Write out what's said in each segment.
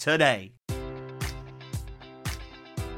today.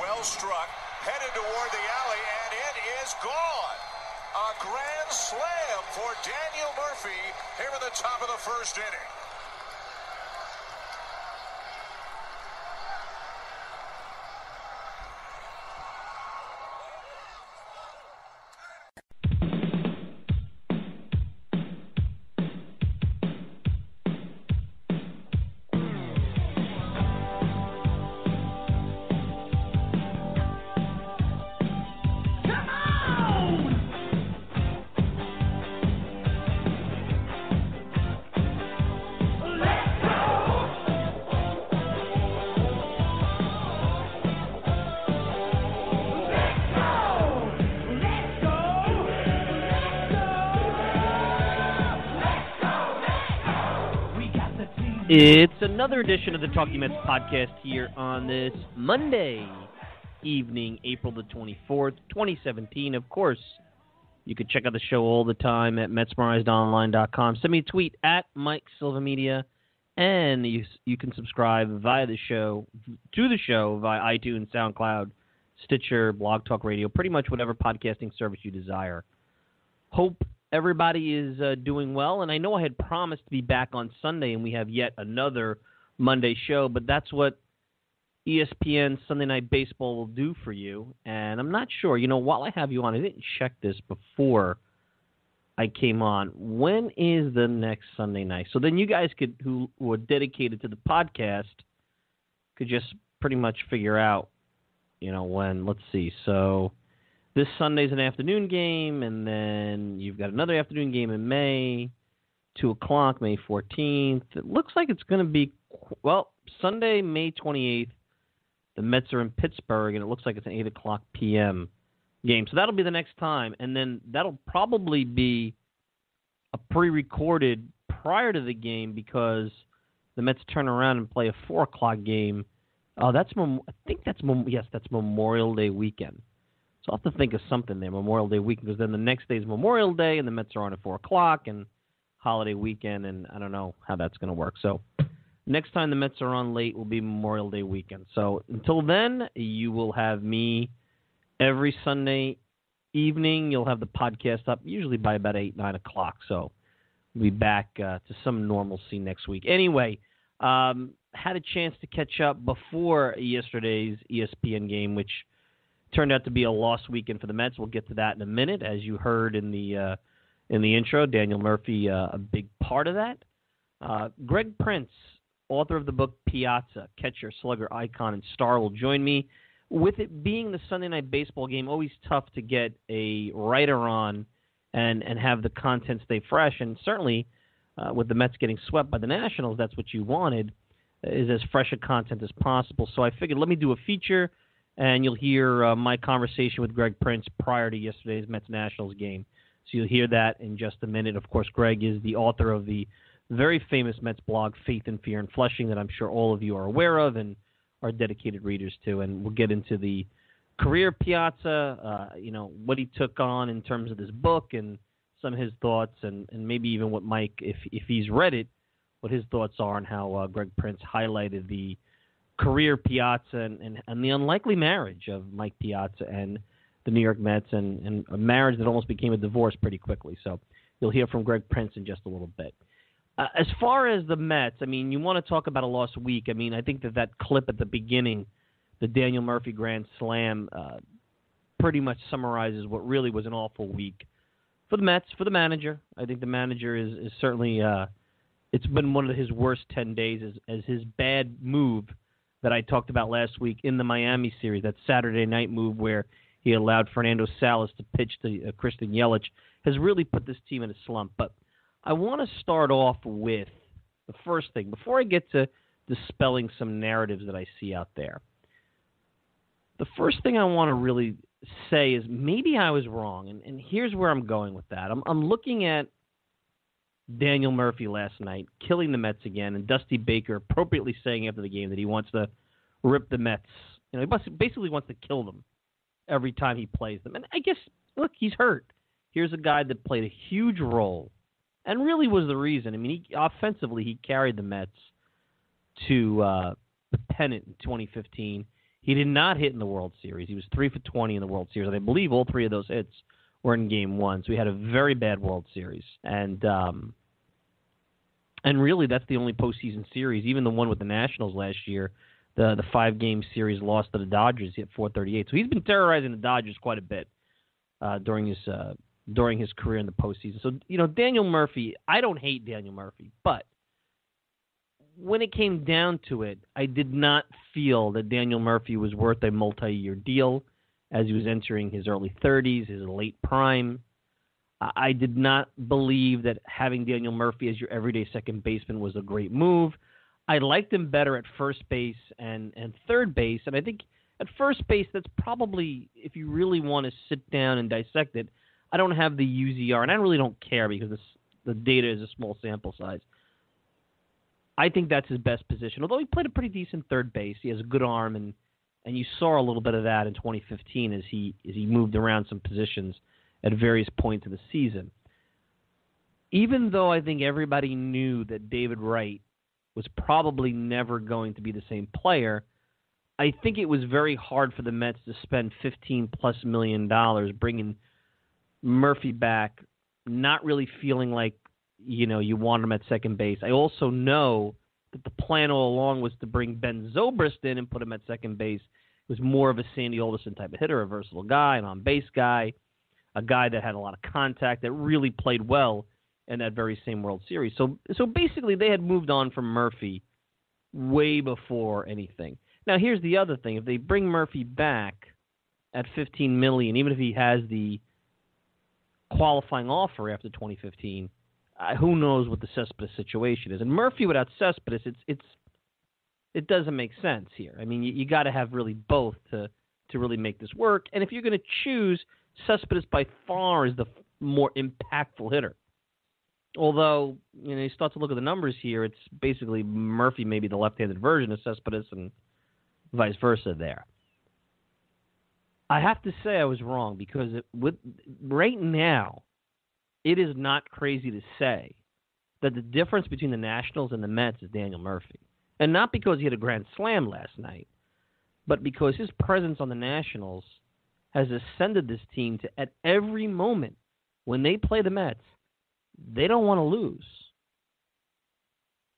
well struck, headed toward the alley, and it is gone. A grand slam for Daniel Murphy here in the top of the first inning. It's another edition of the Talking Mets podcast here on this Monday evening, April the 24th, 2017. Of course, you can check out the show all the time at MetsmerizedOnline.com. Send me a tweet at Mike Silva Media, and you, you can subscribe via the show to the show via iTunes, SoundCloud, Stitcher, Blog Talk Radio, pretty much whatever podcasting service you desire. Hope everybody is uh, doing well, and I know I had promised to be back on Sunday, and we have yet another Monday show, but that's what ESPN Sunday Night Baseball will do for you. And I'm not sure, you know, while I have you on, I didn't check this before I came on. When is the next Sunday night? So then you guys could, who, who are dedicated to the podcast, could just pretty much figure out, you know, when. Let's see. So this Sunday's an afternoon game, and then you've got another afternoon game in May, two o'clock, May fourteenth. It looks like it's going to be well Sunday, May twenty eighth. The Mets are in Pittsburgh, and it looks like it's an eight o'clock p.m. game. So that'll be the next time, and then that'll probably be a pre-recorded prior to the game because the Mets turn around and play a four o'clock game. Oh, that's I think that's yes, that's Memorial Day weekend. So I'll have to think of something there, Memorial Day weekend, because then the next day is Memorial Day, and the Mets are on at 4 o'clock, and holiday weekend, and I don't know how that's going to work. So next time the Mets are on late will be Memorial Day weekend. So until then, you will have me every Sunday evening. You'll have the podcast up usually by about eight nine o'clock. So we'll be back uh, to some normalcy next week. Anyway, um, had a chance to catch up before yesterday's ESPN game, which turned out to be a lost weekend for the Mets. We'll get to that in a minute, as you heard in the uh, in the intro. Daniel Murphy, uh, a big part of that. Uh, Greg Prince, author of the book Piazza, catcher, slugger, icon, and star, will join me. With it being the Sunday night baseball game, always tough to get a writer on and and have the content stay fresh. And certainly, uh, with the Mets getting swept by the Nationals, that's what you wanted is as fresh a content as possible. So I figured let me do a feature, and you'll hear uh, my conversation with Greg Prince prior to yesterday's Mets Nationals game. So you'll hear that in just a minute. Of course, Greg is the author of the very famous Mets blog, Faith and Fear in Flushing, that I'm sure all of you are aware of and are dedicated readers to. And we'll get into the career Piazza, uh, you know, what he took on in terms of this book and some of his thoughts, and, and maybe even what Mike, if if he's read it, what his thoughts are on how uh, Greg Prince highlighted the career Piazza and, and, and the unlikely marriage of Mike Piazza and the New York Mets, and, and a marriage that almost became a divorce pretty quickly. So you'll hear from Greg Prince in just a little bit. Uh, as far as the Mets, I mean, you want to talk about a lost week. I mean, I think that that clip at the beginning, the Daniel Murphy Grand Slam, uh, pretty much summarizes what really was an awful week for the Mets, for the manager. I think the manager is, is certainly, uh, it's been one of his worst 10 days as, as his bad move that I talked about last week in the Miami series, that Saturday night move where he allowed Fernando Salas to pitch to uh, Christian Yelich, has really put this team in a slump. But I want to start off with the first thing before I get to dispelling some narratives that I see out there. The first thing I want to really say is maybe I was wrong, and, and here's where I'm going with that. I'm, I'm looking at Daniel Murphy last night killing the Mets again, and Dusty Baker appropriately saying after the game that he wants to rip the Mets. You know, he basically wants to kill them every time he plays them. And I guess, look, he's hurt. Here's a guy that played a huge role and really was the reason. I mean, he offensively he carried the Mets to uh, the pennant in 2015. He did not hit in the World Series. He was three for 20 in the World Series, and I believe all three of those hits were in Game One. So we had a very bad World Series, and um, and really that's the only postseason series. Even the one with the Nationals last year, the the five game series lost to the Dodgers at 438. So he's been terrorizing the Dodgers quite a bit uh, during his uh, during his career in the postseason. So, you know, Daniel Murphy, I don't hate Daniel Murphy, but when it came down to it, I did not feel that Daniel Murphy was worth a multi year deal as he was entering his early 30s, his late prime. I did not believe that having Daniel Murphy as your everyday second baseman was a great move. I liked him better at first base and, and third base, and I think at first base, that's probably, if you really want to sit down and dissect it, I don't have the UZR, and I really don't care because this, the data is a small sample size. I think that's his best position. Although he played a pretty decent third base, he has a good arm, and and you saw a little bit of that in 2015 as he as he moved around some positions at various points of the season. Even though I think everybody knew that David Wright was probably never going to be the same player, I think it was very hard for the Mets to spend 15 plus million dollars bringing Murphy back, not really feeling like you know you want him at second base. I also know that the plan all along was to bring Ben Zobrist in and put him at second base. Was more of a Sandy Alderson type of hitter, a versatile guy, an on base guy, a guy that had a lot of contact that really played well in that very same World Series. So so basically they had moved on from Murphy way before anything. Now here's the other thing: if they bring Murphy back at 15 million, even if he has the qualifying offer after 2015. Uh, who knows what the Cespedes situation is? And Murphy without Cespedes, it's it's it doesn't make sense here. I mean, you, you got to have really both to to really make this work. And if you're going to choose, Cespedes by far is the more impactful hitter. Although you know you start to look at the numbers here, it's basically Murphy maybe the left-handed version of Cespedes and vice versa there. I have to say I was wrong because it, with right now, it is not crazy to say that the difference between the Nationals and the Mets is Daniel Murphy, and not because he had a grand slam last night, but because his presence on the Nationals has ascended this team to at every moment when they play the Mets, they don't want to lose.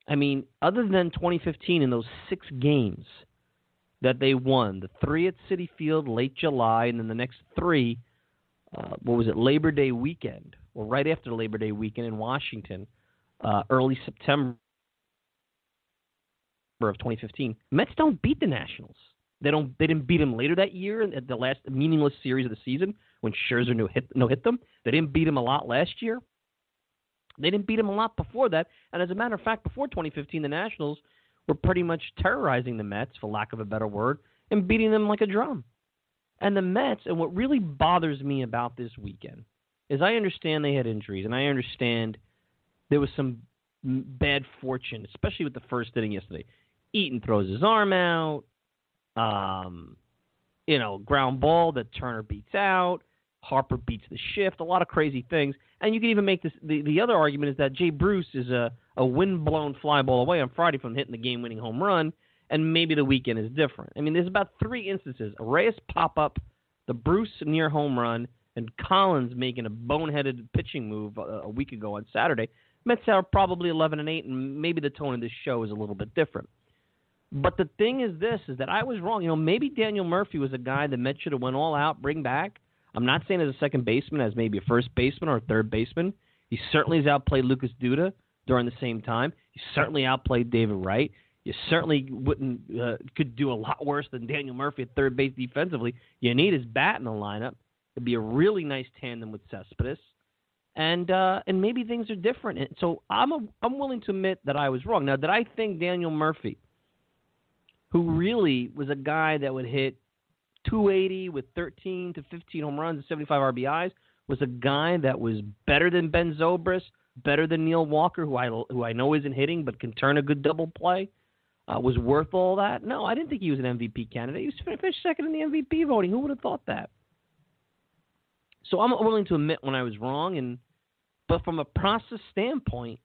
I mean, other than 2015 in those six games that they won, the three at Citi Field late July, and then the next three, uh, what was it, Labor Day weekend, or right after Labor Day weekend in Washington, uh, early September of 2015. Mets don't beat the Nationals. They don't. They didn't beat them later that year at the last meaningless series of the season when Scherzer no hit no hit them. They didn't beat them a lot last year. They didn't beat them a lot before that. And as a matter of fact, before 2015, the Nationals were pretty much terrorizing the Mets, for lack of a better word, and beating them like a drum. And the Mets, and what really bothers me about this weekend is I understand they had injuries, and I understand there was some bad fortune, especially with the first inning yesterday. Eaton throws his arm out. Um, you know, ground ball that Turner beats out. Harper beats the shift. A lot of crazy things. And you can even make this. The, the other argument is that Jay Bruce is a, a wind blown fly ball away on Friday from hitting the game winning home run, and maybe the weekend is different. I mean, there's about three instances: a Reyes pop up, the Bruce near home run, and Collins making a boneheaded pitching move a, a week ago on Saturday. Mets are probably 11 and 8, and maybe the tone of this show is a little bit different. But the thing is this: is that I was wrong. You know, maybe Daniel Murphy was a guy that Mets should have went all out, bring back. I'm not saying as a second baseman, as maybe a first baseman or a third baseman. He certainly has outplayed Lucas Duda during the same time. He certainly outplayed David Wright. You certainly wouldn't uh, could do a lot worse than Daniel Murphy at third base defensively. You need his bat in the lineup. It'd be a really nice tandem with Cespedes, and uh, and maybe things are different. And so I'm a, I'm willing to admit that I was wrong. Now, did I think Daniel Murphy, who really was a guy that would hit 280 with 13 to 15 home runs and 75 RBIs, was a guy that was better than Ben Zobrist, better than Neil Walker, who I who I know isn't hitting but can turn a good double play. Uh, was worth all that? No, I didn't think he was an MVP candidate. He was finished second in the MVP voting. Who would have thought that? So I'm willing to admit when I was wrong, and but from a process standpoint,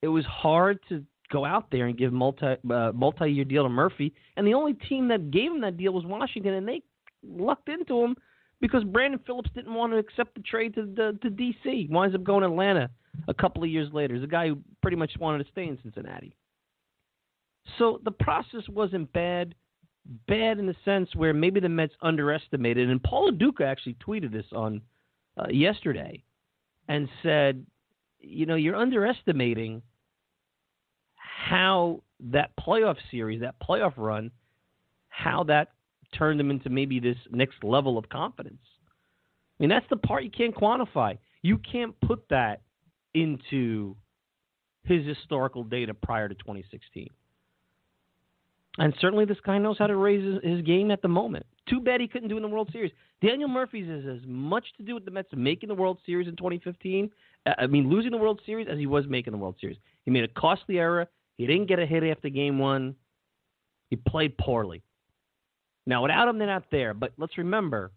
it was hard to go out there and give multi uh, multi year deal to Murphy, and the only team that gave him that deal was Washington, and they lucked into him because Brandon Phillips didn't want to accept the trade to the, to DC. Winds up going to Atlanta a couple of years later. He's a guy who pretty much wanted to stay in Cincinnati. So the process wasn't bad. Bad in the sense where maybe the Mets underestimated, and Paul Lo Duca actually tweeted this on uh, yesterday, and said, "You know, you're underestimating how that playoff series, that playoff run, how that turned them into maybe this next level of confidence. I mean, that's the part you can't quantify. You can't put that into his historical data prior to 2016. And certainly this guy knows how to raise his, game at the moment. Too bad he couldn't do it in the World Series. Daniel Murphy's has as much to do with the Mets making the World Series in 2015, uh, I mean, losing the World Series as he was making the World Series. He made a costly error. He didn't get a hit after game one. He played poorly. Now, without him, they're not there. But let's remember,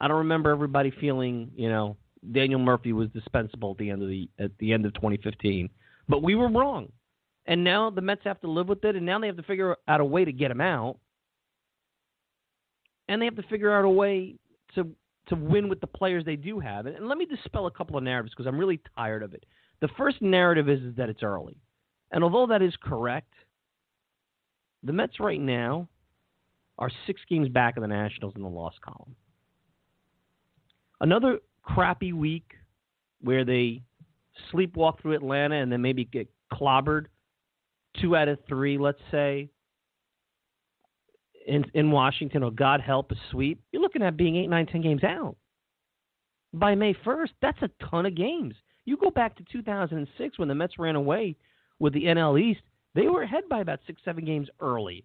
I don't remember everybody feeling, you know, Daniel Murphy was dispensable at the end of the at the end of 2015. But we were wrong, and now the Mets have to live with it, and now they have to figure out a way to get him out, and they have to figure out a way to to win with the players they do have. And, and let me dispel a couple of narratives because I'm really tired of it. The first narrative is, is that it's early. And although that is correct, the Mets right now are six games back of the Nationals in the loss column. Another crappy week where they sleepwalk through Atlanta and then maybe get clobbered two out of three, let's say, in in Washington, or God help a sweep, you're looking at being eight, nine, ten games out. By May 1st, that's a ton of games. You go back to 2006 when the Mets ran away with the NL East, they were ahead by about six, seven games early.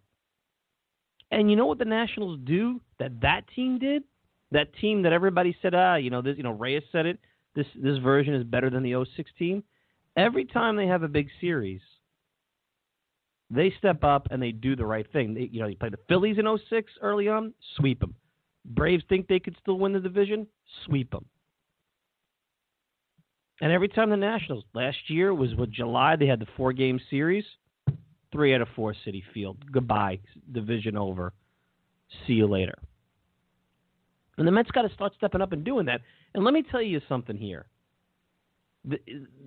And you know what the Nationals do that that team did? That team that everybody said, ah, you know, this, you know, Reyes said it. This this version is better than the 06 team. Every time they have a big series, they step up and they do the right thing. They, you know, you play the Phillies in 06 early on, sweep them. Braves think they could still win the division, sweep them. And every time the Nationals, last year was with July, they had the four game series, three out of four Citi Field. Goodbye, division over. See you later. And the Mets got to start stepping up and doing that. And let me tell you something here. The,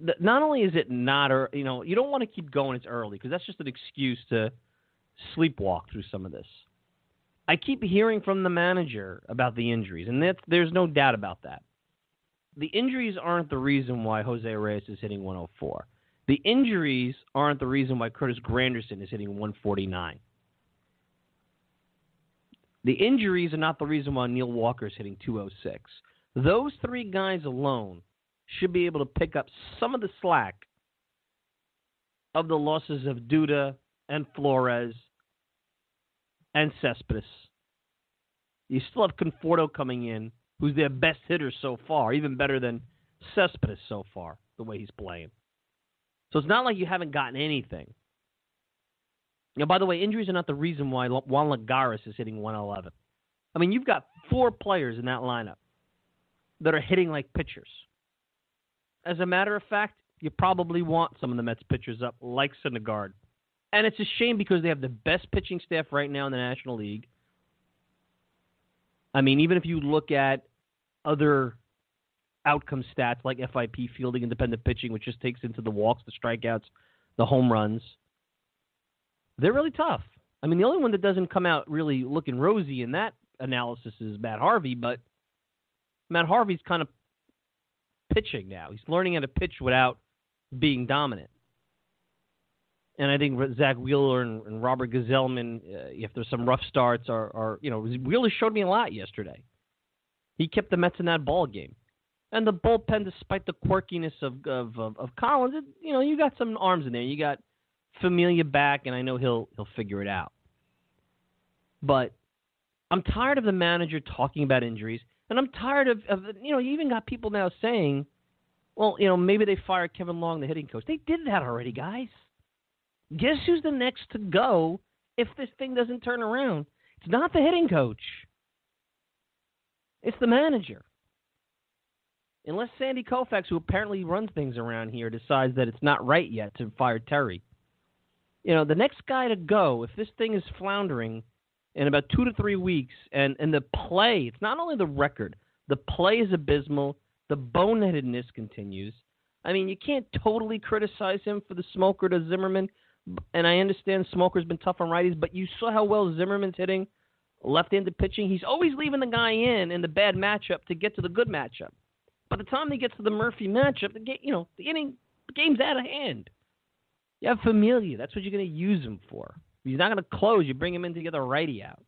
the, not only is it not, or you know, you don't want to keep going. It's early because that's just an excuse to sleepwalk through some of this. I keep hearing from the manager about the injuries, and there's no doubt about that. The injuries aren't the reason why Jose Reyes is hitting 104. The injuries aren't the reason why Curtis Granderson is hitting 149. The injuries are not the reason why Neil Walker is hitting 206. Those three guys alone should be able to pick up some of the slack of the losses of Duda and Flores and Cespedes. You still have Conforto coming in, who's their best hitter so far, even better than Cespedes so far, the way he's playing. So it's not like you haven't gotten anything. Now, by the way, injuries are not the reason why Juan Lagares is hitting 111. I mean, you've got four players in that lineup that are hitting like pitchers. As a matter of fact, you probably want some of the Mets pitchers up, like Syndergaard. And it's a shame because they have the best pitching staff right now in the National League. I mean, even if you look at other outcome stats like FIP, fielding, independent pitching, which just takes into the walks, the strikeouts, the home runs – they're really tough. I mean, the only one that doesn't come out really looking rosy in that analysis is Matt Harvey, but Matt Harvey's kind of pitching now. He's learning how to pitch without being dominant. And I think Zack Wheeler and, and Robert Gsellman, uh, if there's some rough starts, are, are you know Wheeler showed me a lot yesterday. He kept the Mets in that ball game, and the bullpen, despite the quirkiness of of, of, of Collins, it, you know you got some arms in there. You got Familia back, and I know he'll he'll figure it out. But I'm tired of the manager talking about injuries, and I'm tired of, of you know you even got people now saying, well, you know maybe they fired Kevin Long, the hitting coach. They did that already, guys. Guess who's the next to go if this thing doesn't turn around? It's not the hitting coach. It's the manager. Unless Sandy Koufax, who apparently runs things around here, decides that it's not right yet to fire Terry you know, the next guy to go, if this thing is floundering in about two to three weeks, and, and the play, it's not only the record, the play is abysmal, the boneheadedness continues. I mean, you can't totally criticize him for the Smoker to Zimmerman, and I understand Smoker's been tough on righties, but you saw how well Zimmerman's hitting left-handed pitching. He's always leaving the guy in in the bad matchup to get to the good matchup. By the time he gets to the Murphy matchup, the game, you know, the inning, the game's out of hand. You have Familia. That's what you're going to use him for. He's not going to close. You bring him in to get the righty out.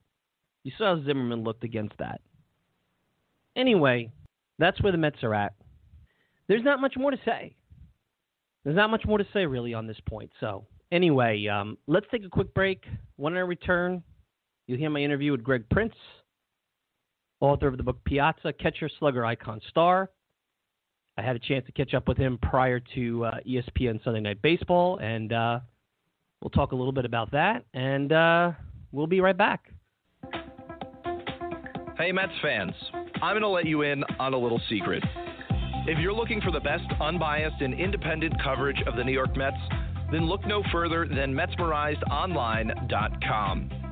You saw how Zimmerman looked against that. Anyway, that's where the Mets are at. There's not much more to say. There's not much more to say really on this point. So anyway, um, let's take a quick break. When I return, you'll hear my interview with Greg Prince, author of the book Piazza, Catcher, Slugger, Icon, Star. I had a chance to catch up with him prior to uh, ESPN Sunday Night Baseball, and uh, we'll talk a little bit about that, and uh, we'll be right back. Hey, Mets fans, I'm going to let you in on a little secret. If you're looking for the best unbiased and independent coverage of the New York Mets, then look no further than MetsmerizedOnline.com.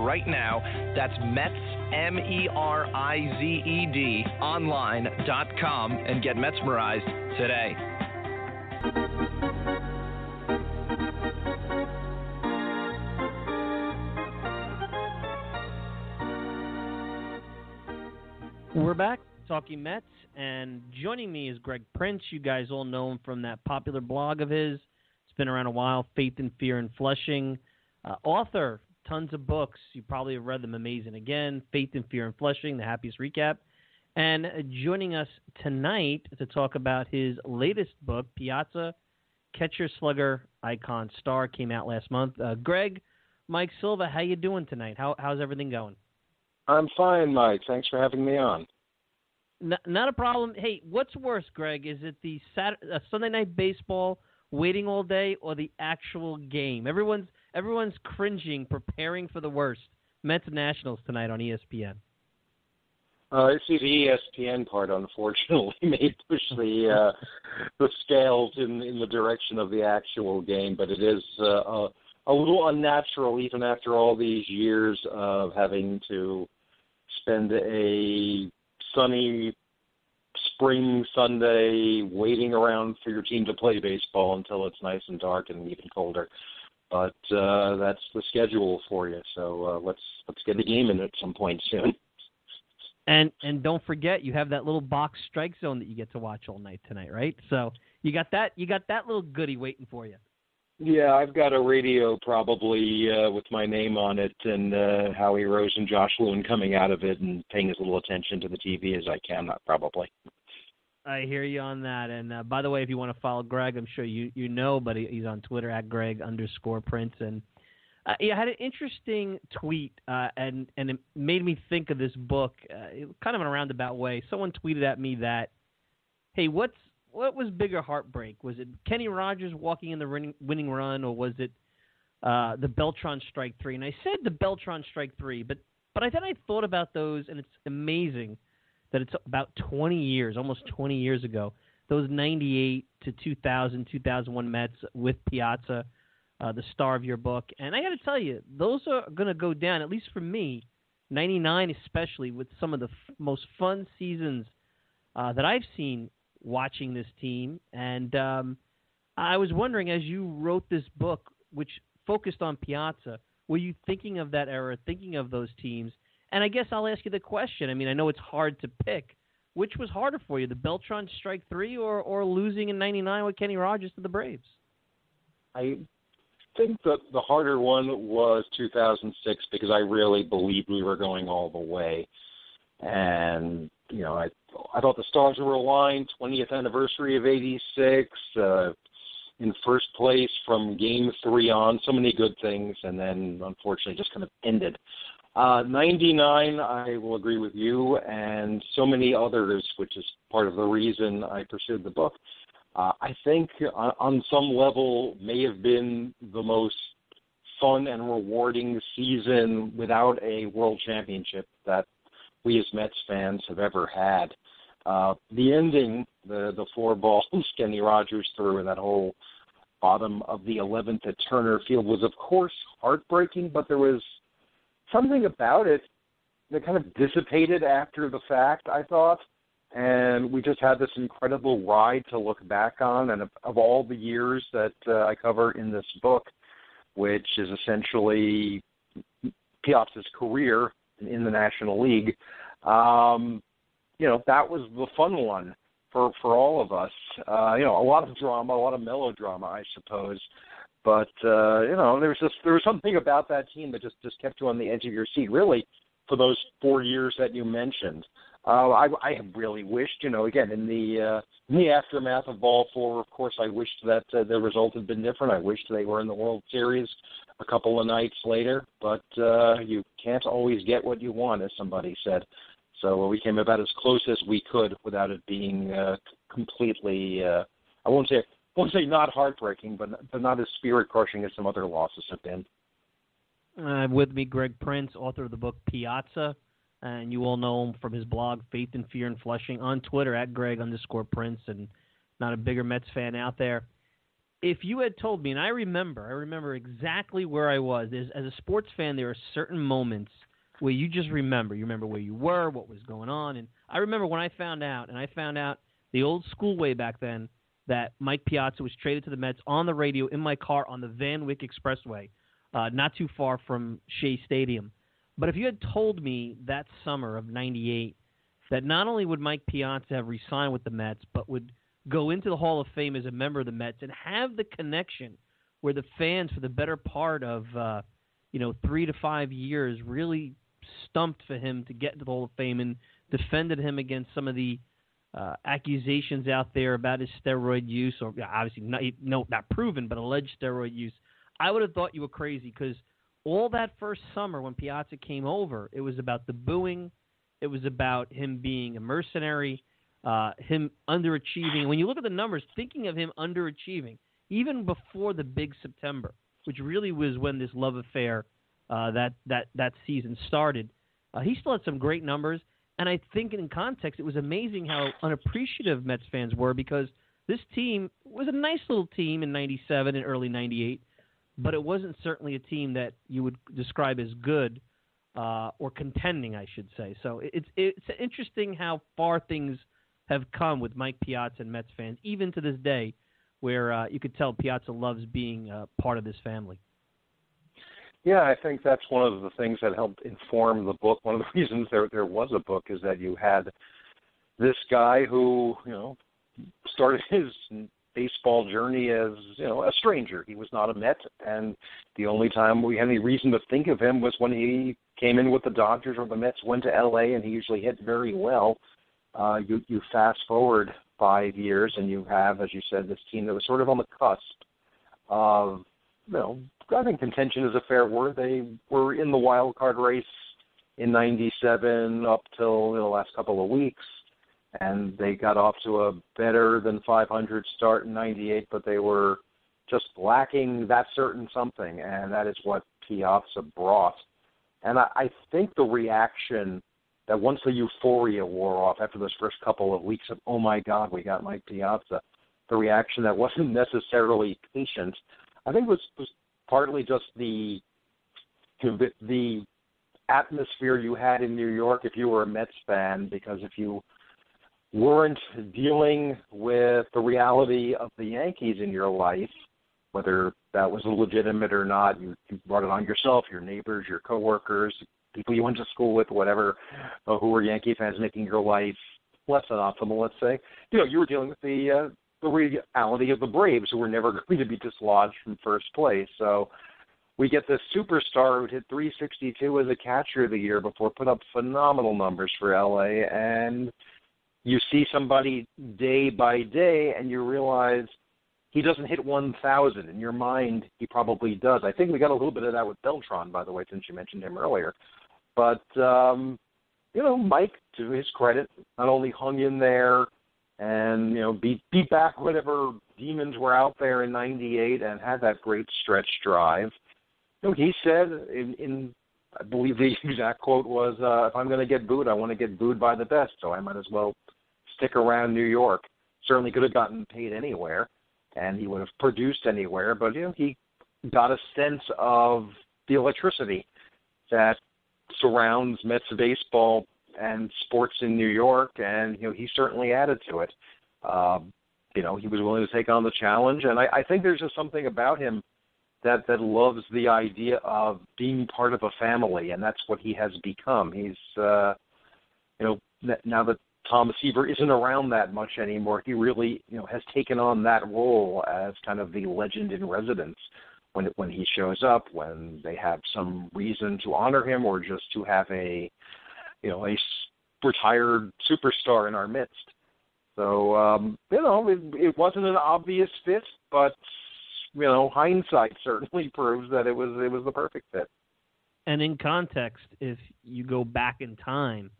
right now. That's Mets, M E R I Z E D, online.com, and get mesmerized today. We're back talking Mets, and joining me is Greg Prince. You guys all know him from that popular blog of his. It's been around a while, Faith and Fear in Flushing. Uh, author tons of books. You probably have read them. Amazing Again, Faith and Fear in Flushing, The Happiest Recap. And joining us tonight to talk about his latest book, Piazza, Catcher Slugger Icon Star, came out last month. Uh, Greg, Mike Silva, how you doing tonight? How, how's everything going? I'm fine, Mike. Thanks for having me on. N- not a problem. Hey, what's worse, Greg? Is it the Saturday, uh, Sunday night baseball waiting all day, or the actual game? Everyone's everyone's cringing, preparing for the worst. Mets Nationals tonight on ESPN. Uh, I see, the ESPN part, unfortunately, may push the uh, the scales in in the direction of the actual game, but it is uh, a, a little unnatural, even after all these years of having to spend a sunny spring Sunday waiting around for your team to play baseball until it's nice and dark and even colder. But uh, that's the schedule for you. So uh, let's let's get a game in at some point soon. And and don't forget, you have that little box strike zone that you get to watch all night tonight, right? So you got that you got that little goodie waiting for you. Yeah, I've got a radio probably uh, with my name on it, and uh, Howie Rose and Josh Lewin coming out of it and paying as little attention to the TV as I can. Not probably. I hear you on that. And uh, by the way, if you want to follow Greg, I'm sure you you know, but he, he's on Twitter at Greg underscore Prince, and uh, he had an interesting tweet, uh, and and it made me think of this book, uh, kind of in a roundabout way. Someone tweeted at me that, hey, what's what was bigger heartbreak? Was it Kenny Rogers walking in the winning, winning run, or was it uh, the Beltran strike three? And I said the Beltran strike three, but but I then I thought about those, and it's amazing that it's about 20 years, almost 20 years ago. Those 98 to 2000, 2001 Mets with Piazza uh, the star of your book. And I got to tell you, those are going to go down, at least for me, 99 especially, with some of the f- most fun seasons uh, that I've seen watching this team. And um, I was wondering, as you wrote this book, which focused on Piazza, were you thinking of that era, thinking of those teams? And I guess I'll ask you the question. I mean, I know it's hard to pick. Which was harder for you, the Beltran strike three or, or losing in '99 with Kenny Rogers to the Braves? I think that the harder one was 2006 because I really believed we were going all the way, and you know I I thought the stars were aligned. 20th anniversary of '86, uh, in first place from Game Three on, so many good things, and then unfortunately just kind of ended. 99, I will agree with you, and so many others, which is part of the reason I pursued the book uh, I think on, on some level may have been the most fun and rewarding season without a world championship that we as Mets fans have ever had. Uh, the ending, the the four balls Kenny Rogers threw in that whole bottom of the 11th at Turner Field was of course heartbreaking, but there was something about it that kind of dissipated after the fact. I thought and we just had this incredible ride to look back on. And of, of all the years that uh, I cover in this book, which is essentially Piazza's career in the National League, um, you know, that was the fun one for for all of us. Uh, you know, a lot of drama, a lot of melodrama, I suppose. But uh, you know, there was just there was something about that team that just just kept you on the edge of your seat, really, for those four years that you mentioned. Uh, I, I really wished, you know, again in the uh, in the aftermath of Ball Four, of course, I wished that uh, the result had been different. I wished they were in the World Series a couple of nights later, but uh, you can't always get what you want, as somebody said. So we came about as close as we could without it being uh, completely. Uh, I won't say Won't say not heartbreaking, but but not as spirit crushing as some other losses have been. Uh, with me, Greg Prince, author of the book Piazza and you all know him from his blog Faith and Fear in Flushing on Twitter at Greg underscore Prince, and not a bigger Mets fan out there. If you had told me, and I remember, I remember exactly where I was. There's, as a sports fan, there are certain moments where you just remember. You remember where you were, what was going on, and I remember when I found out, and I found out the old school way back then that Mike Piazza was traded to the Mets on the radio in my car on the Van Wyck Expressway, uh, not too far from Shea Stadium. But if you had told me that summer of 98 that not only would Mike Piazza have resigned with the Mets, but would go into the Hall of Fame as a member of the Mets and have the connection where the fans, for the better part of, uh, you know, three to five years, really stumped for him to get into the Hall of Fame and defended him against some of the uh, accusations out there about his steroid use, or obviously not, no, not proven, but alleged steroid use. I would have thought you were crazy because – all that first summer when Piazza came over, it was about the booing It was about him being a mercenary, uh, him underachieving. When you look at the numbers, thinking of him underachieving, even before the big September, which really was when this love affair uh, that that that season started, uh, he still had some great numbers. And I think in context, it was amazing how unappreciative Mets fans were because this team was a nice little team in '97 and early '98, but it wasn't certainly a team that you would describe as good uh, or contending, I should say. So it's it's interesting how far things have come with Mike Piazza and Mets fans, even to this day, where uh, you could tell Piazza loves being uh, part of this family. Yeah, I think that's one of the things that helped inform the book. One of the reasons there there was a book is that you had this guy who you know started his baseball journey as you know a stranger. He was not a Met, and the only time we had any reason to think of him was when he came in with the Dodgers or the Mets went to L.A. and he usually hit very well. Uh, you you fast forward five years and you have, as you said, this team that was sort of on the cusp of you know I think contention is a fair word. They were in the wild card race in '97 up till the last couple of weeks, and they got off to a better than 500 start in '98, but they were just lacking that certain something, and that is what Piazza brought. And I, I think the reaction that once the euphoria wore off after those first couple of weeks of oh my god we got Mike Piazza, the reaction that wasn't necessarily patient, I think was was partly just the the, the atmosphere you had in New York if you were a Mets fan, because if you weren't dealing with the reality of the Yankees in your life, whether that was legitimate or not, you, you brought it on yourself, your neighbors, your coworkers, people you went to school with, whatever, uh, who were Yankee fans, making your life less than optimal, let's say. You know, you were dealing with the uh, the reality of the Braves, who were never going to be dislodged from first place. So we get this superstar who hit 362 as a catcher the year before, put up phenomenal numbers for LA, and you see somebody day by day, and you realize he doesn't hit 1,000. In your mind, he probably does. I think we got a little bit of that with Beltran, by the way, since you mentioned him earlier. But um, you know, Mike, to his credit, not only hung in there and you know beat beat back whatever demons were out there in '98 and had that great stretch drive. You know, he said in, in I believe the exact quote was, uh, "If I'm going to get booed, I want to get booed by the best, so I might as well stick around New York." Certainly could have gotten paid anywhere, and he would have produced anywhere, but you know he got a sense of the electricity that surrounds Mets baseball and sports in New York, and you know he certainly added to it. Um, you know he was willing to take on the challenge, and I, I think there's just something about him that that loves the idea of being part of a family, and that's what he has become. He's uh, you know now that Thomas Seaver isn't around that much anymore, he really you know has taken on that role as kind of the legend in residence when when he shows up, when they have some reason to honor him, or just to have a you know a retired superstar in our midst. So um, you know it, it wasn't an obvious fit, but you know hindsight certainly proves that it was it was the perfect fit. And in context, if you go back in time,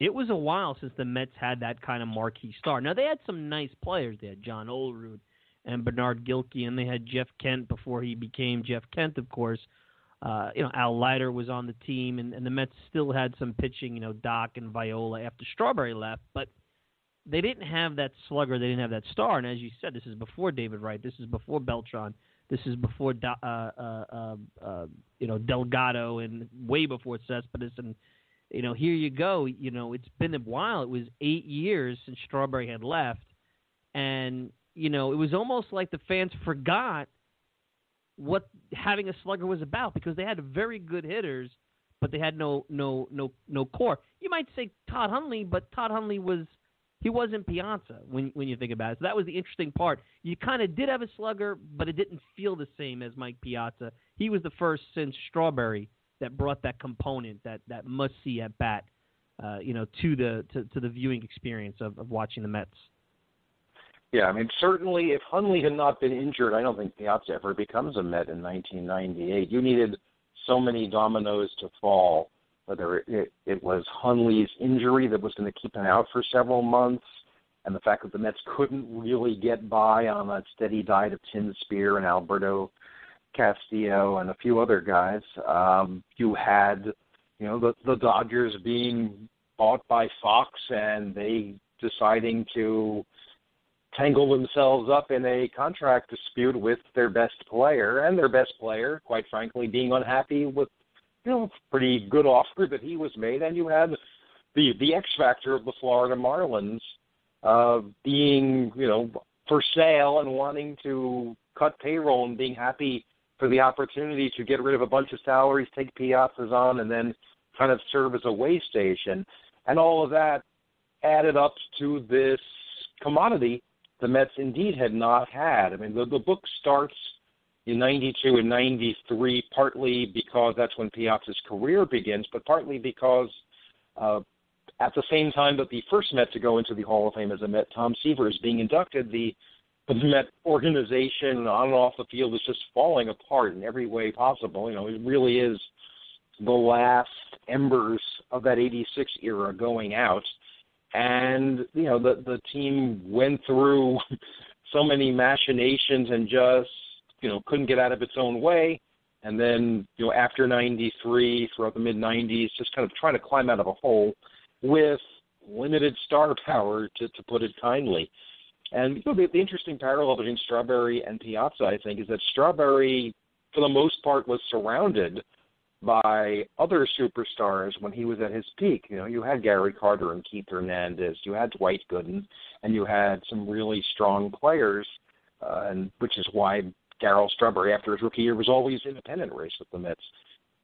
it was a while since the Mets had that kind of marquee star. Now they had some nice players. They had John Olerud and Bernard Gilkey, and they had Jeff Kent before he became Jeff Kent, of course. Uh, you know, Al Leiter was on the team, and, and the Mets still had some pitching, you know, Doc and Viola after Strawberry left, but they didn't have that slugger, they didn't have that star. And as you said, this is before David Wright, this is before Beltran, this is before uh, uh, uh, uh, you know Delgado, and way before Cespedes. And you know, here you go. You know, it's been a while. It was eight years since Strawberry had left, and you know, it was almost like the fans forgot what having a slugger was about because they had very good hitters, but they had no no no no core. You might say Todd Hundley, but Todd Hundley was he wasn't Piazza when when you think about it. So that was the interesting part. You kind of did have a slugger, but it didn't feel the same as Mike Piazza. He was the first since Strawberry that brought that component, that that must see at bat, uh, you know, to the to, to the viewing experience of, of watching the Mets. Yeah, I mean, certainly if Hundley had not been injured, I don't think Piazza ever becomes a Met in 1998. You needed so many dominoes to fall whether it, it was Hundley's injury that was going to keep him out for several months, and the fact that the Mets couldn't really get by on that steady diet of Tim Spehr and Alberto Castillo and a few other guys. Um, you had, you know, the the Dodgers being bought by Fox and they deciding to tangle themselves up in a contract dispute with their best player and their best player, quite frankly, being unhappy with you know pretty good offer that he was made, and you had the the X factor of the Florida Marlins uh, being you know for sale and wanting to cut payroll and being happy for the opportunity to get rid of a bunch of salaries, take Piazza's on, and then kind of serve as a way station, and all of that added up to this commodity the Mets indeed had not had. I mean, the, the book starts in 92 and 93, partly because that's when Piazza's career begins, but partly because uh, at the same time that the first Met to go into the Hall of Fame as a Met, Tom Seaver, is being inducted, the, the Met organization on and off the field is just falling apart in every way possible. You know, it really is the last embers of that 86 era going out. And, you know, the, the team went through so many machinations and just you know couldn't get out of its own way. And then you know after 93 throughout the mid 90s just kind of trying to climb out of a hole with limited star power to to put it kindly. And you know, the, the interesting parallel between Strawberry and Piazza I think is that Strawberry for the most part was surrounded by other superstars when he was at his peak. You know, you had Gary Carter and Keith Hernandez, you had Dwight Gooden, and you had some really strong players, uh, and which is why Darryl Strawberry after his rookie year was always in a pennant race with the Mets.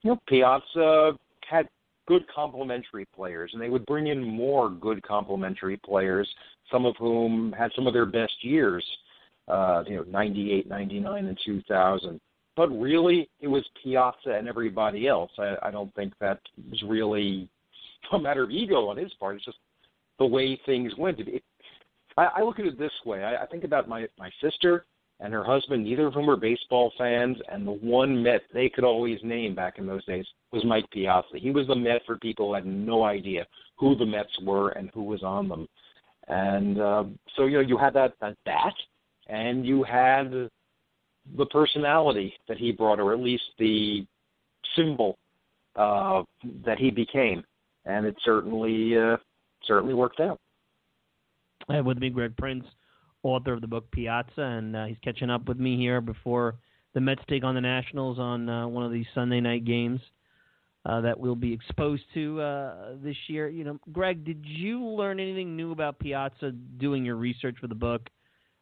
You know, Piazza had good complementary players, and they would bring in more good complementary players, some of whom had some of their best years, uh, you know, 98, 99, and 2000. But really, it was Piazza and everybody else. I, I don't think that was really a matter of ego on his part. It's just the way things went. It, I, I look at it this way. I, I think about my my sister and her husband, neither of whom were baseball fans, and the one Met they could always name back in those days was Mike Piazza. He was the Met for people who had no idea who the Mets were and who was on them. And uh, so, you know, you had that, that and you had the personality that he brought, or at least the symbol uh, that he became. And it certainly, uh, certainly worked out. With me, Greg Prince author of the book Piazza, and uh, he's catching up with me here before the Mets take on the Nationals on uh, one of these Sunday night games uh, that we'll be exposed to uh, this year. You know, Greg, did you learn anything new about Piazza doing your research for the book?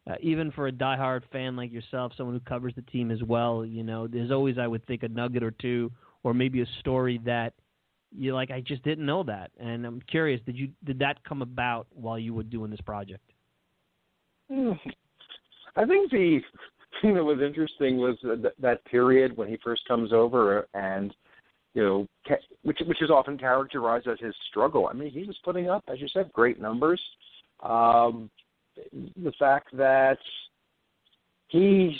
Uh, even for a diehard fan like yourself, someone who covers the team as well, you know, there's always, I would think, a nugget or two, or maybe a story that you like. I just didn't know that, and I'm curious. Did you did that come about while you were doing this project? I think the thing that was interesting was that, that period when he first comes over and you know which which is often characterized as his struggle. I mean, he was putting up, as you said, great numbers. Um, the fact that he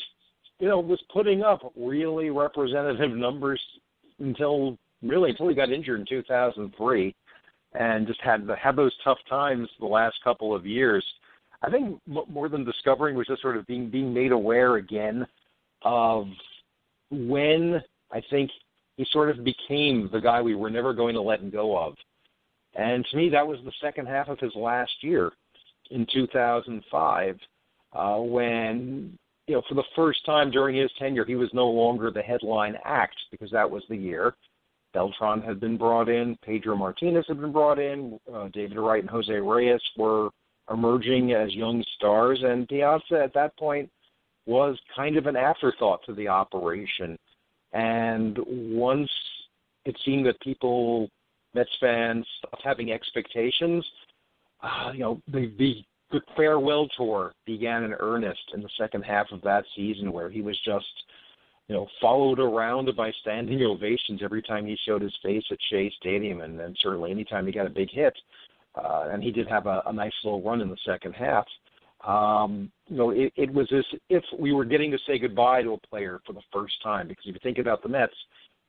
you know was putting up really representative numbers until really until he got injured in 2003 and just had the had those tough times the last couple of years I think more than discovering was just sort of being being made aware again of when I think he sort of became the guy we were never going to let go of. And to me, that was the second half of his last year in 2005, uh, when you know for the first time during his tenure he was no longer the headline act because that was the year. Beltran had been brought in, Pedro Martinez had been brought in, uh, David Wright and Jose Reyes were emerging as young stars, and Piazza at that point was kind of an afterthought to the operation. And once it seemed that people, Mets fans, stopped having expectations, uh, you know, the, the the farewell tour began in earnest in the second half of that season, where he was just, you know, followed around by standing ovations every time he showed his face at Shea Stadium, and then certainly anytime he got a big hit uh, and he did have a, a nice little run in the second half. Um, you know, it, it was as if we were getting to say goodbye to a player for the first time. Because if you think about the Mets,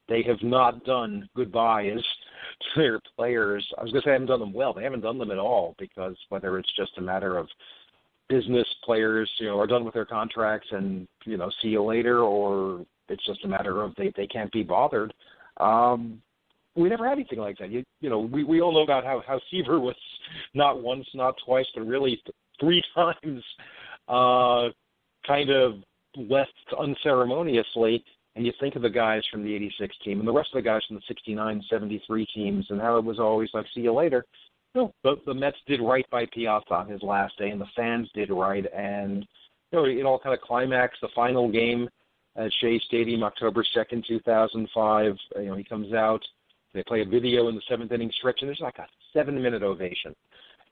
they have not done goodbyes to their players. I was going to say they haven't done them well. They haven't done them at all because whether it's just a matter of business players, you know, are done with their contracts and you know see you later, or it's just a matter of they they can't be bothered. Um, we never had anything like that. You you know we we all know about how how Seaver was not once, not twice, but really th- three times, uh, kind of left unceremoniously. And you think of the guys from the '86 team and the rest of the guys from the '69, '73 teams, and how it was always like, "See you later." No, the, the Mets did right by Piazza on his last day, and the fans did right, and you know it all kind of climaxed the final game at Shea Stadium, October second, two thousand five. You know, he comes out. They play a video in the seventh inning stretch, and there's like a seven-minute ovation.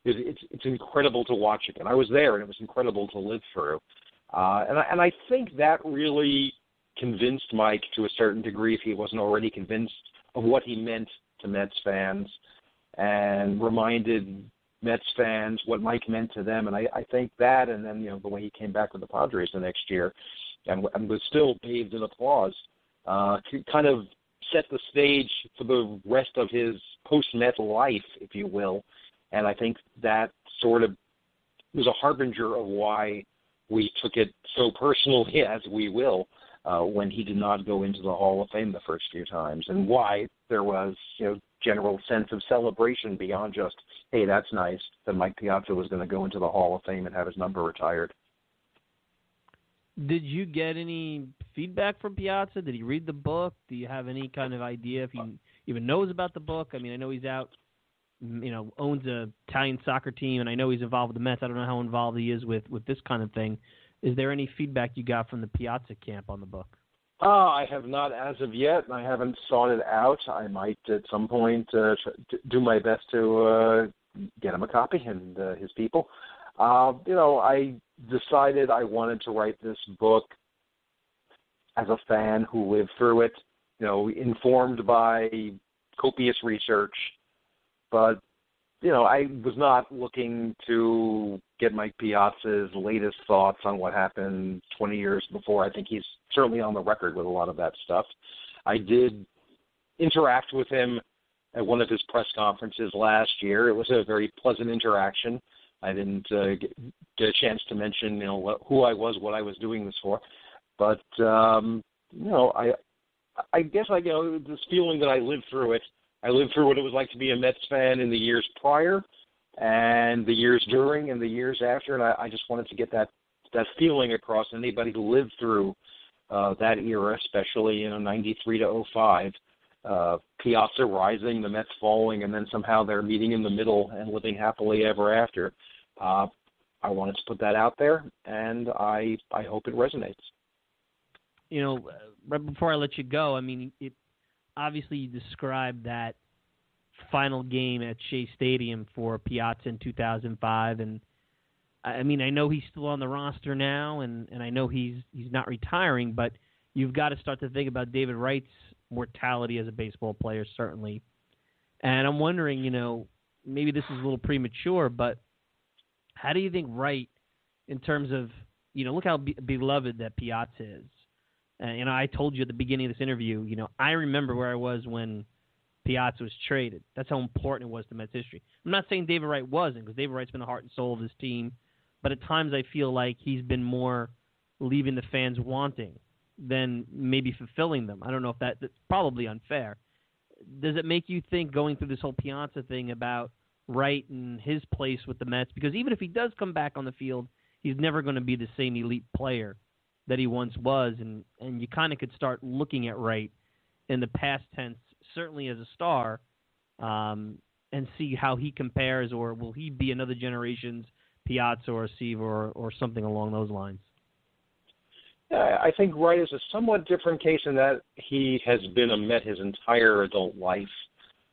It's, it's it's incredible to watch again. I was there, and it was incredible to live through. Uh, and I, and I think that really convinced Mike to a certain degree, if he wasn't already convinced, of what he meant to Mets fans and reminded Mets fans what Mike meant to them. And I, I think that, and then you know the way he came back with the Padres the next year, and, and was still bathed in applause, uh, kind of set the stage for the rest of his post-Met life, if you will. And I think that sort of was a harbinger of why we took it so personally, as we will, uh, when he did not go into the Hall of Fame the first few times, and why there was, you know, general sense of celebration beyond just, hey, that's nice that Mike Piazza was going to go into the Hall of Fame and have his number retired. Did you get any feedback from Piazza? Did he read the book? Do you have any kind of idea if he even knows about the book? I mean, I know he's out, you know, owns a Italian soccer team, and I know he's involved with the Mets. I don't know how involved he is with with this kind of thing. Is there any feedback you got from the Piazza camp on the book? Uh, I have not as of yet. I haven't sought it out. I might at some point uh, do my best to uh, get him a copy and uh, his people. Uh, you know, I decided I wanted to write this book as a fan who lived through it. You know, informed by copious research, but you know, I was not looking to get Mike Piazza's latest thoughts on what happened 20 years before. I think he's certainly on the record with a lot of that stuff. I did interact with him at one of his press conferences last year. It was a very pleasant interaction. I didn't uh, get, a chance to mention, you know, what, who I was, what I was doing this for, but um, you know, I, I guess I you know this feeling that I lived through it I lived through what it was like to be a Mets fan in the years prior, and the years during, and the years after, and I, I just wanted to get that that feeling across. Anybody who lived through uh, that era, especially you know '93 to 05, uh, Piazza rising, the Mets falling, and then somehow they're meeting in the middle and living happily ever after. Uh, I wanted to put that out there, and I I hope it resonates. You know, right before I let you go, I mean, it obviously you described that final game at Shea Stadium for Piazza in 2005, and I mean I know he's still on the roster now, and and I know he's he's not retiring, but you've got to start to think about David Wright's mortality as a baseball player, certainly. And I'm wondering, you know, maybe this is a little premature, but how do you think Wright, in terms of, you know, look how be- beloved that Piazza is. Uh, you know, I told you at the beginning of this interview, you know, I remember where I was when Piazza was traded. That's how important it was to Mets history. I'm not saying David Wright wasn't, because David Wright's been the heart and soul of this team. But at times I feel like he's been more leaving the fans wanting than maybe fulfilling them. I don't know if that, that's probably unfair. Does it make you think going through this whole Piazza thing about Wright and his place with the Mets? Because even if he does come back on the field, he's never going to be the same elite player that he once was, and and you kind of could start looking at Wright in the past tense, certainly as a star, um, and see how he compares, or will he be another generation's Piazza or Seaver or or something along those lines? Yeah, I think Wright is a somewhat different case in that he has been a Met his entire adult life,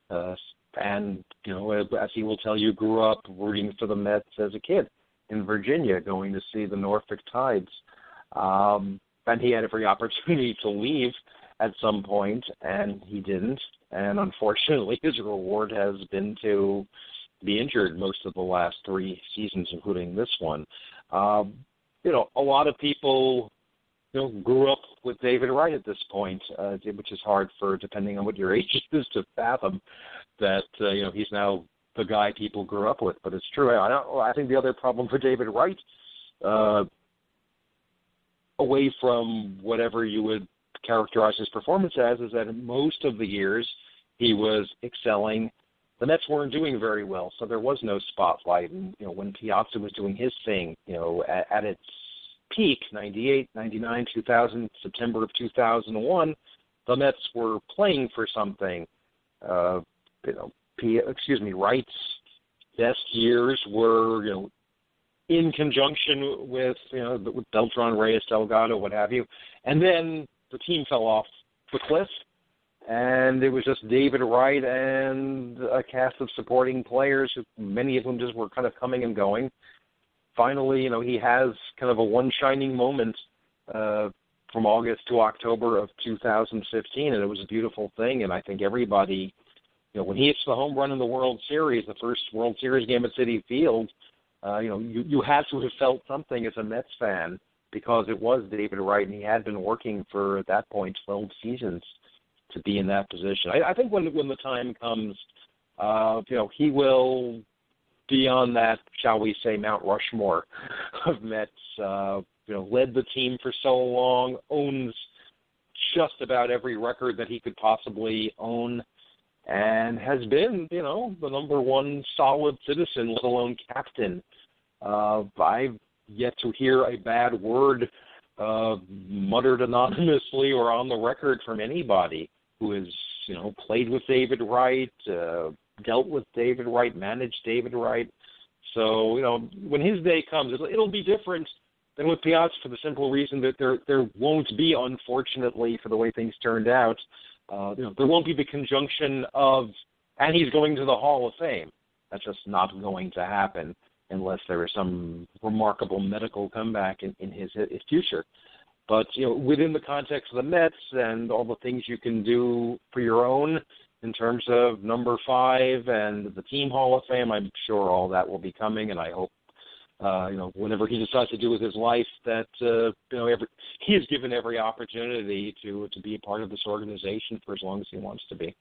uh, and you know, as he will tell you, grew up rooting for the Mets as a kid in Virginia, going to see the Norfolk Tides. Um, and he had every opportunity to leave at some point, and he didn't. And unfortunately, his reward has been to be injured most of the last three seasons, including this one. Um, you know, a lot of people you know grew up with David Wright at this point, uh, which is hard for depending on what your age is to fathom that uh, you know he's now the guy people grew up with. But it's true. I don't, I think the other problem for David Wright, uh, away from whatever you would characterize his performance as, is that most of the years he was excelling. The Mets weren't doing very well, so there was no spotlight. And you know, when Piazza was doing his thing, you know, at, at its peak, 98, 99, 2000, September of 2001, the Mets were playing for something. Uh, you know, P, excuse me, Wright's best years were, you know, in conjunction with, you know, with Beltran, Reyes, Delgado, what have you. And then the team fell off the cliff, and it was just David Wright and a cast of supporting players, many of them just were kind of coming and going. Finally, you know, he has kind of a one shining moment uh, from August to October of 2015, and it was a beautiful thing. And I think everybody you know, when he hits the home run in the World Series, the first World Series game at Citi Field, uh, you know, you you had to have felt something as a Mets fan because it was David Wright, and he had been working for at that point 12 seasons to be in that position. I, I think when when the time comes, uh, you know, he will be on that, shall we say, Mount Rushmore of Mets. Uh, you know, led the team for so long, owns just about every record that he could possibly own and has been, you know, the number one solid citizen, let alone captain. Uh, I've yet to hear a bad word uh, muttered anonymously or on the record from anybody who has, you know, played with David Wright, uh, dealt with David Wright, managed David Wright. So, you know, when his day comes, it'll, it'll be different than with Piazza for the simple reason that there there won't be, unfortunately, for the way things turned out, uh, Uh, you know, there won't be the conjunction of, and he's going to the Hall of Fame. That's just not going to happen unless there is some remarkable medical comeback in, in his, his future. But you know, within the context of the Mets and all the things you can do for your own in terms of number five and the team Hall of Fame, I'm sure all that will be coming, and I hope uh, you know, whatever he decides to do with his life, that uh, you know, every he is given every opportunity to to be a part of this organization for as long as he wants to be.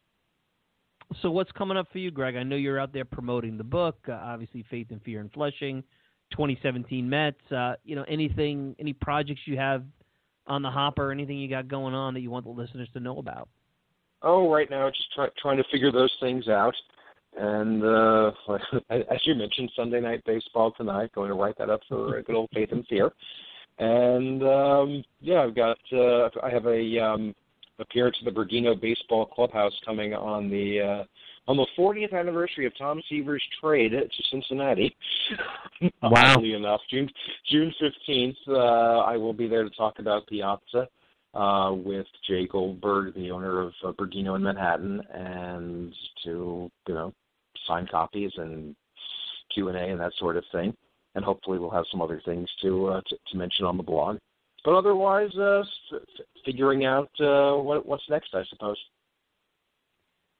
So, what's coming up for you, Greg? I know you're out there promoting the book, uh, obviously, Faith and Fear in Flushing, 2017 Mets. Uh, you know, anything, any projects you have on the hopper, anything you got going on that you want the listeners to know about? Oh, right now, just try, trying to figure those things out. And uh, as you mentioned, Sunday night baseball tonight. Going to write that up for a good old Faith and Fear. And um, yeah, I've got uh, I have a um, appearance at the Bergino Baseball Clubhouse coming on the uh, on the 40th anniversary of Tom Seaver's trade to Cincinnati. Wow! Oddly enough, June June 15th, uh, I will be there to talk about Piazza uh, with Jay Goldberg, the owner of uh, Bergino in Manhattan, and to you know sign copies and Q and A and that sort of thing. And hopefully, we'll have some other things to uh, to, to mention on the blog. But otherwise, uh, f- figuring out uh, what, what's next, I suppose.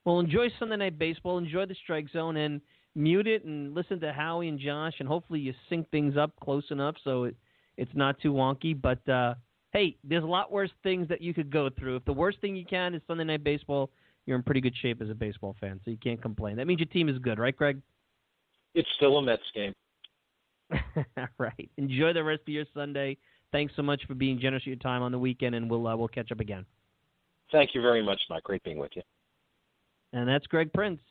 Well, enjoy Sunday Night Baseball. Enjoy the strike zone and mute it and listen to Howie and Josh. And hopefully, you sync things up close enough so it, it's not too wonky. But uh, hey, there's a lot worse things that you could go through. If the worst thing you can is Sunday Night Baseball, you're in pretty good shape as a baseball fan, so you can't complain. That means your team is good, right, Greg? It's still a Mets game. All right. Enjoy the rest of your Sunday. Thanks so much for being generous with your time on the weekend, and we'll uh, we'll catch up again. Thank you very much, Mike. Great being with you. And that's Greg Prince.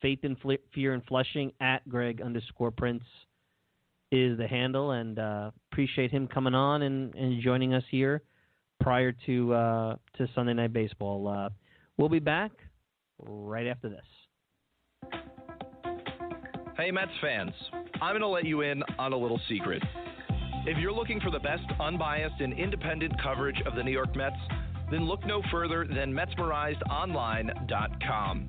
Faith and Fear in Flushing at Greg underscore Prince is the handle, and uh, appreciate him coming on and, and joining us here prior to uh, to Sunday Night Baseball. Uh, we'll be back right after this. Hey, Mets fans, I'm going to let you in on a little secret. If you're looking for the best unbiased and independent coverage of the New York Mets, then look no further than MetsmerizedOnline.com.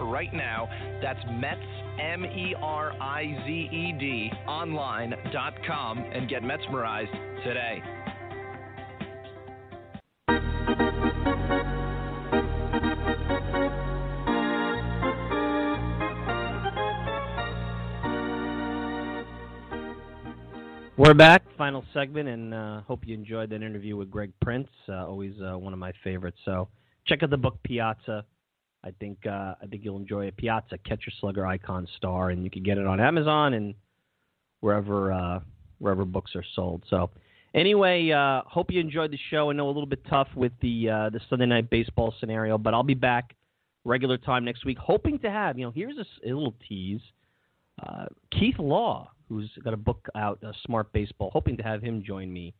right now. That's Mets, M E R I Z E D, online.com, and get Metsmerized today. We're back, final segment, and uh, hope you enjoyed that interview with Greg Prince. Uh, always uh, one of my favorites. So check out the book Piazza. I think uh, I think you'll enjoy it. Piazza, Catcher Slugger Icon Star, and you can get it on Amazon and wherever uh, wherever books are sold. So anyway, uh, hope you enjoyed the show. I know a little bit tough with the uh, the Sunday night baseball scenario, but I'll be back regular time next week, hoping to have you know here's a little tease. Uh, Keith Law, who's got a book out, uh, Smart Baseball, hoping to have him join me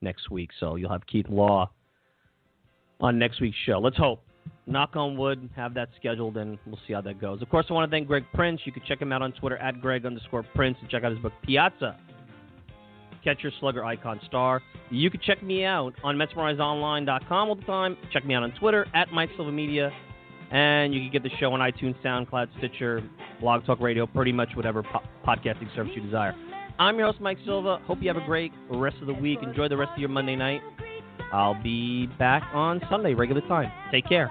next week. So you'll have Keith Law on next week's show. Let's hope. Knock on wood, have that scheduled, and we'll see how that goes. Of course, I want to thank Greg Prince. You can check him out on Twitter at Greg underscore Prince and check out his book Piazza, Catcher Slugger Icon Star. You can check me out on MetsmerizedOnline.com all the time. Check me out on Twitter at Mike Silva Media. And you can get the show on iTunes, SoundCloud, Stitcher, Blog Talk Radio, pretty much whatever po- podcasting service you desire. I'm your host, Mike Silva. Hope you have a great rest of the week. Enjoy the rest of your Monday night. I'll be back on Sunday, regular time. Take care.